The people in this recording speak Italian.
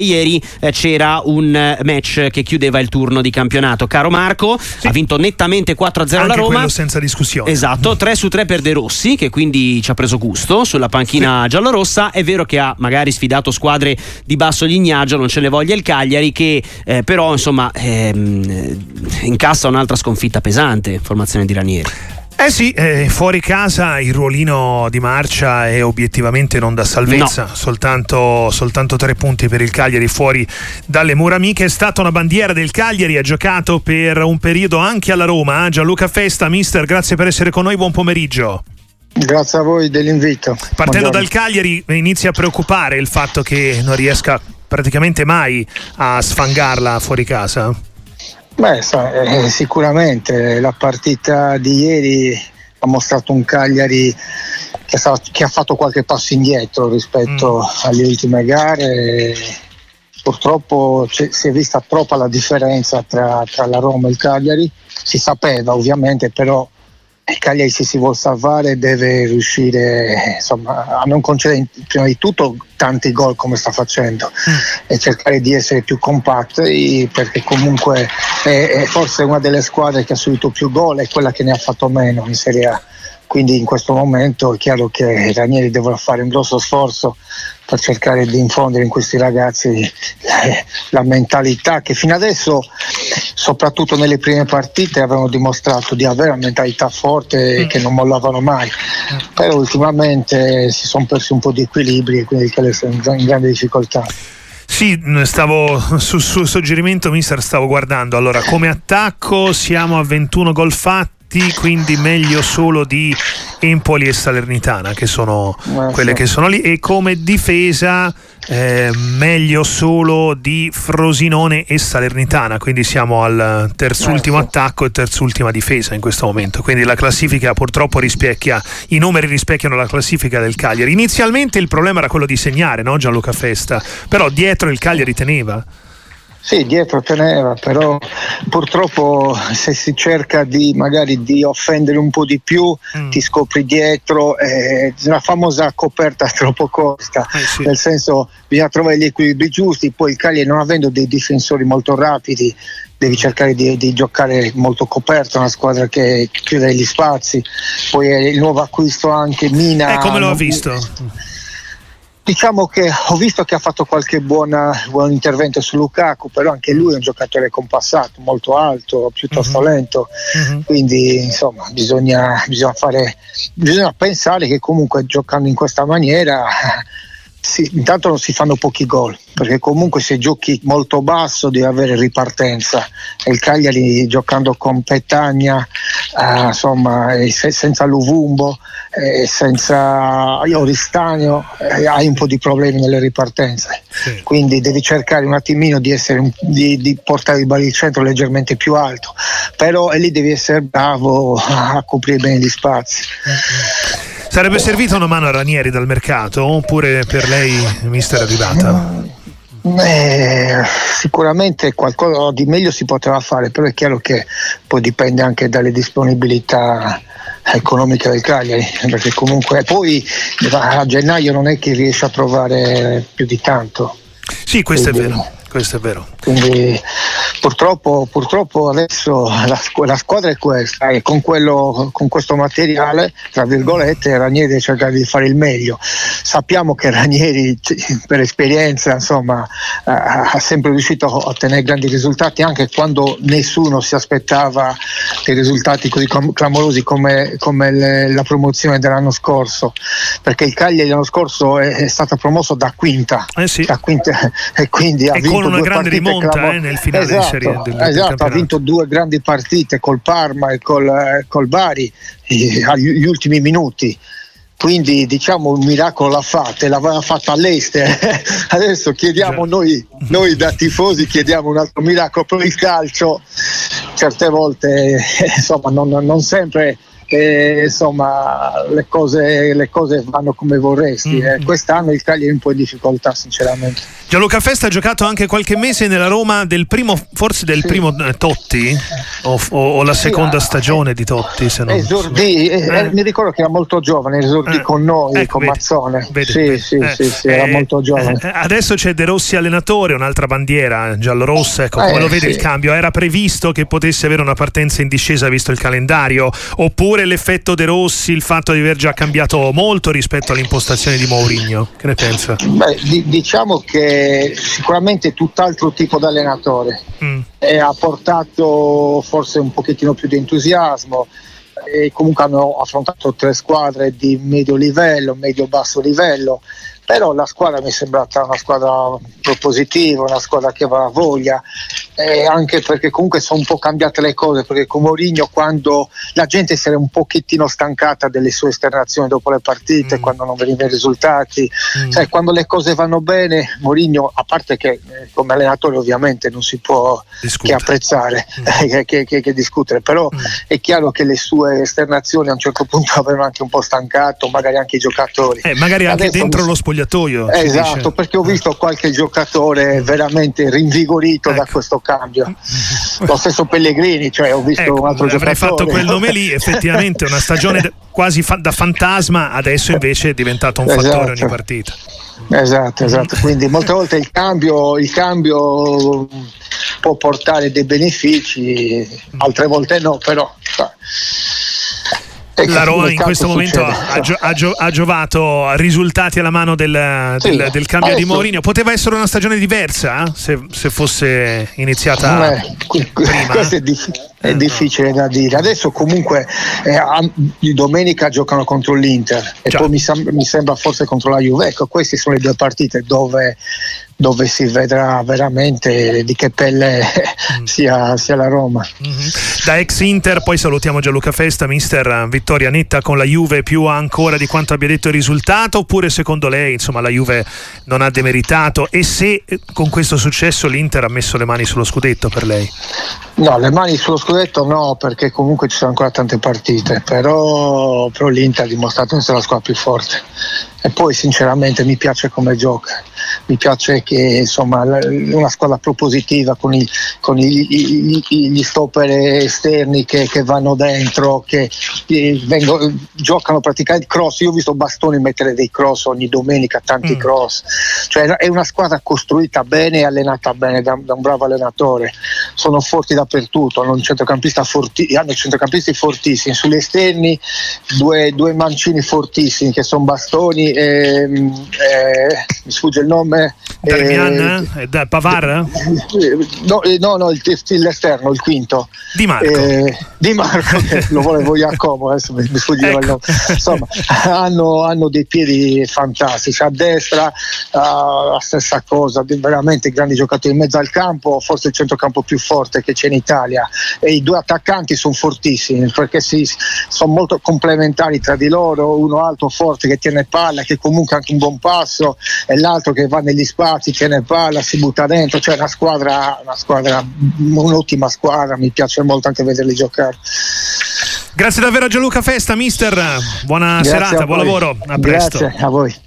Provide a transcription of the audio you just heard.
Ieri eh, c'era un eh, match che chiudeva il turno di campionato. Caro Marco, sì. ha vinto nettamente 4-0 Anche la Roma. senza discussione. Esatto, 3 su 3 per De Rossi, che quindi ci ha preso gusto sulla panchina sì. giallorossa. È vero che ha magari sfidato squadre di basso lignaggio, non ce ne voglia il Cagliari, che eh, però insomma ehm, incassa un'altra sconfitta pesante, formazione di Ranieri. Eh sì, eh, fuori casa il ruolino di marcia è obiettivamente non da salvezza, no. soltanto, soltanto, tre punti per il Cagliari fuori dalle mura amiche. È stata una bandiera del Cagliari, ha giocato per un periodo anche alla Roma. Eh? Gianluca Festa, mister, grazie per essere con noi, buon pomeriggio. Grazie a voi dell'invito. Partendo Buongiorno. dal Cagliari inizia a preoccupare il fatto che non riesca praticamente mai a sfangarla fuori casa. Beh, eh, sicuramente la partita di ieri ha mostrato un Cagliari che, ha fatto qualche passo indietro rispetto mm. alle ultime gare. Purtroppo si è vista troppa la differenza tra, tra la Roma e il Cagliari, si sapeva ovviamente, però il Cagliari se si vuole salvare deve riuscire insomma, a non concedere prima di tutto tanti gol come sta facendo mm. e cercare di essere più compatti perché comunque è, è, forse una delle squadre che ha subito più gol e quella che ne ha fatto meno in Serie A quindi in questo momento è chiaro che i Ranieri devono fare un grosso sforzo per cercare di infondere in questi ragazzi la mentalità che fino adesso, soprattutto nelle prime partite, avevano dimostrato di avere una mentalità forte e mm. che non mollavano mai. Però ultimamente si sono persi un po' di equilibri e quindi sono in grande difficoltà. Sì, stavo sul suo suggerimento, mister, stavo guardando. Allora, come attacco siamo a 21 gol fatti diritti, quindi meglio solo di Empoli e Salernitana, che sono eh, quelle che sono lì, e come difesa eh, meglio solo di Frosinone e Salernitana, quindi siamo al terzultimo eh, attacco e terzultima difesa in questo momento. Quindi la classifica purtroppo rispecchia, i numeri rispecchiano la classifica del Cagliari. Inizialmente il problema era quello di segnare, no Gianluca Festa, però dietro il Cagliari teneva. Sì, dietro teneva, però purtroppo se si cerca di magari di offendere un po' di più mm. ti scopri dietro, eh, la famosa coperta troppo costa, eh sì. nel senso bisogna trovare gli equilibri giusti, poi il Cagliari non avendo dei difensori molto rapidi devi cercare di, di, giocare molto coperto, una squadra che chiude gli spazi, poi il nuovo acquisto anche Mina. E eh, come lo ha visto? Diciamo che ho visto che ha fatto qualche buona, buon intervento su Lukaku, però anche lui è un giocatore compassato, molto alto, piuttosto uh-huh. lento, uh-huh. quindi insomma bisogna, bisogna, fare, bisogna pensare che comunque giocando in questa maniera sì, intanto non si fanno pochi gol, perché comunque se giochi molto basso devi avere ripartenza. E il Cagliari giocando con Petagna, eh, insomma, se, senza Luvumbo, eh, senza Oristagno, eh, hai un po' di problemi nelle ripartenze. Sì. Quindi devi cercare un attimino di, essere, di, di portare il baricentro leggermente più alto, però lì devi essere bravo a coprire bene gli spazi. Mm-hmm. Sarebbe servita una mano a Ranieri dal mercato oppure per lei mister è arrivata? Eh, sicuramente qualcosa di meglio si poteva fare, però è chiaro che poi dipende anche dalle disponibilità economiche del Cagliari, perché comunque poi a gennaio non è che riesce a trovare più di tanto. Sì, questo Quindi, è vero questo è vero. Quindi purtroppo, purtroppo adesso la, la, squadra è questa e con, quello, con, questo materiale, tra virgolette, Ranieri deve cercare di fare il meglio. Sappiamo che Ranieri per esperienza insomma, ha sempre riuscito a ottenere grandi risultati anche quando nessuno si aspettava dei risultati così clamorosi come, come le, la promozione dell'anno scorso, perché il Cagliari l'anno scorso è, è stato promosso da quinta, eh sì. da quinta e quindi ha vinto con una grande rimonta clamor- eh, nel finale esatto, di serie del, esatto, del ha vinto due grandi partite col Parma e col, eh, col Bari eh, agli ultimi minuti. Quindi diciamo un miracolo l'ha fatta e l'aveva fatta all'Ester adesso chiediamo noi, noi, da tifosi chiediamo un altro miracolo per il calcio. Certe volte eh, insomma non, non sempre eh, insomma le cose, le cose, vanno come vorresti mm-hmm. eh. quest'anno il Cagliari è un po' in difficoltà sinceramente Gianluca Festa ha giocato anche qualche mese nella Roma del primo, forse del sì. primo eh, Totti o, o, o, la seconda sì, stagione eh, di Totti. Se non esordì, eh, eh. mi ricordo che era molto giovane, esordì con noi, ecco, con vedi, Mazzone. Vedi, sì, vedi. Sì, sì, sì, era molto giovane. adesso c'è De Rossi allenatore, un'altra bandiera giallo-rossa. Ecco, come lo vede il cambio? Era previsto che potesse avere una partenza in discesa visto il calendario? Oppure l'effetto De Rossi, il fatto di aver già cambiato molto rispetto all'impostazione di Mourinho? Che ne pensa? Beh, di, diciamo che sicuramente tutt'altro tipo di allenatore. Mm. e ha portato forse un pochettino più di entusiasmo. E comunque hanno affrontato tre squadre di medio livello, medio-basso livello però la squadra mi è sembrata una squadra propositiva, una squadra che aveva voglia, eh, anche perché comunque sono un po' cambiate le cose, perché con Mourinho quando la gente si era un pochettino stancata delle sue esternazioni dopo le partite, mm. quando non venivano i risultati, mm. cioè, quando le cose vanno bene, Mourinho, a parte che eh, come allenatore ovviamente non si può che apprezzare, mm. che, che, che, discutere, però mm. è chiaro che le sue esternazioni a un certo punto avevano anche un po' stancato, magari anche i giocatori. Eh, magari anche Adesso dentro lo spogliatoio spogliatoio. Esatto, dice. perché ho visto qualche giocatore veramente rinvigorito ecco. da questo cambio. Lo stesso Pellegrini, cioè ho visto ecco, un altro avrei giocatore. fatto quel nome lì, effettivamente una stagione quasi fa- da fantasma, adesso invece è diventato un esatto. fattore ogni partita. Esatto, esatto. Quindi molte volte il cambio, il cambio può portare dei benefici, altre volte no, però la Roma in questo momento ha, gio- ha, gio- ha, giovato risultati alla mano del, sì, del, del cambio adesso, di Mourinho. Poteva essere una stagione diversa eh? se, se, fosse iniziata eh, prima. Questo è, difficile, è eh, difficile da dire. Adesso comunque eh, di domenica giocano contro l'Inter e Già. poi mi, sem- mi, sembra forse contro la Juve. Ecco, queste sono le due partite dove dove si vedrà veramente di che pelle mm. sia, sia, la Roma. Mm-hmm. Da ex Inter, poi salutiamo Gianluca Festa, mister vittoria netta con la Juve più ancora di quanto abbia detto il risultato, oppure secondo lei insomma, la Juve non ha demeritato e se eh, con questo successo l'Inter ha messo le mani sullo scudetto per lei? No, le mani sullo scudetto no, perché comunque ci sono ancora tante partite, però, però l'Inter ha dimostrato di essere la squadra più forte e poi sinceramente mi piace come gioca mi piace che insomma una squadra propositiva con, i, con i, i, gli stopper esterni che, che vanno dentro che, che vengono, giocano praticamente cross. Io ho visto Bastoni mettere dei cross ogni domenica tanti mm. cross. Cioè è una squadra costruita bene e allenata bene da, da un bravo allenatore. Sono forti dappertutto hanno, un centrocampista forti, hanno centrocampisti fortissimi. Sugli esterni due, due mancini fortissimi che sono Bastoni e, eh, mi sfugge il nome Darmian? Eh, da Pavar? No, eh, no, no il, l'esterno, il quinto. Di Marco. Eh, di Marco, che lo volevo Jacomo, adesso mi, mi sfuggiva ecco. il nome. Insomma, hanno, hanno, dei piedi fantastici. A destra uh, la stessa cosa, veramente grandi giocatori in mezzo al campo, forse il centrocampo più forte che c'è in Italia. E i due attaccanti sono fortissimi perché si, sono molto complementari tra di loro, uno alto forte che tiene palla, che comunque ha anche un buon passo, e l'altro che va negli spazi, tiene palla, si butta dentro, cioè una squadra, una squadra, un'ottima squadra, mi piace molto anche vederli giocare. Grazie davvero a Gianluca Festa, mister. Buona Grazie serata, buon lavoro. A presto. Grazie a voi.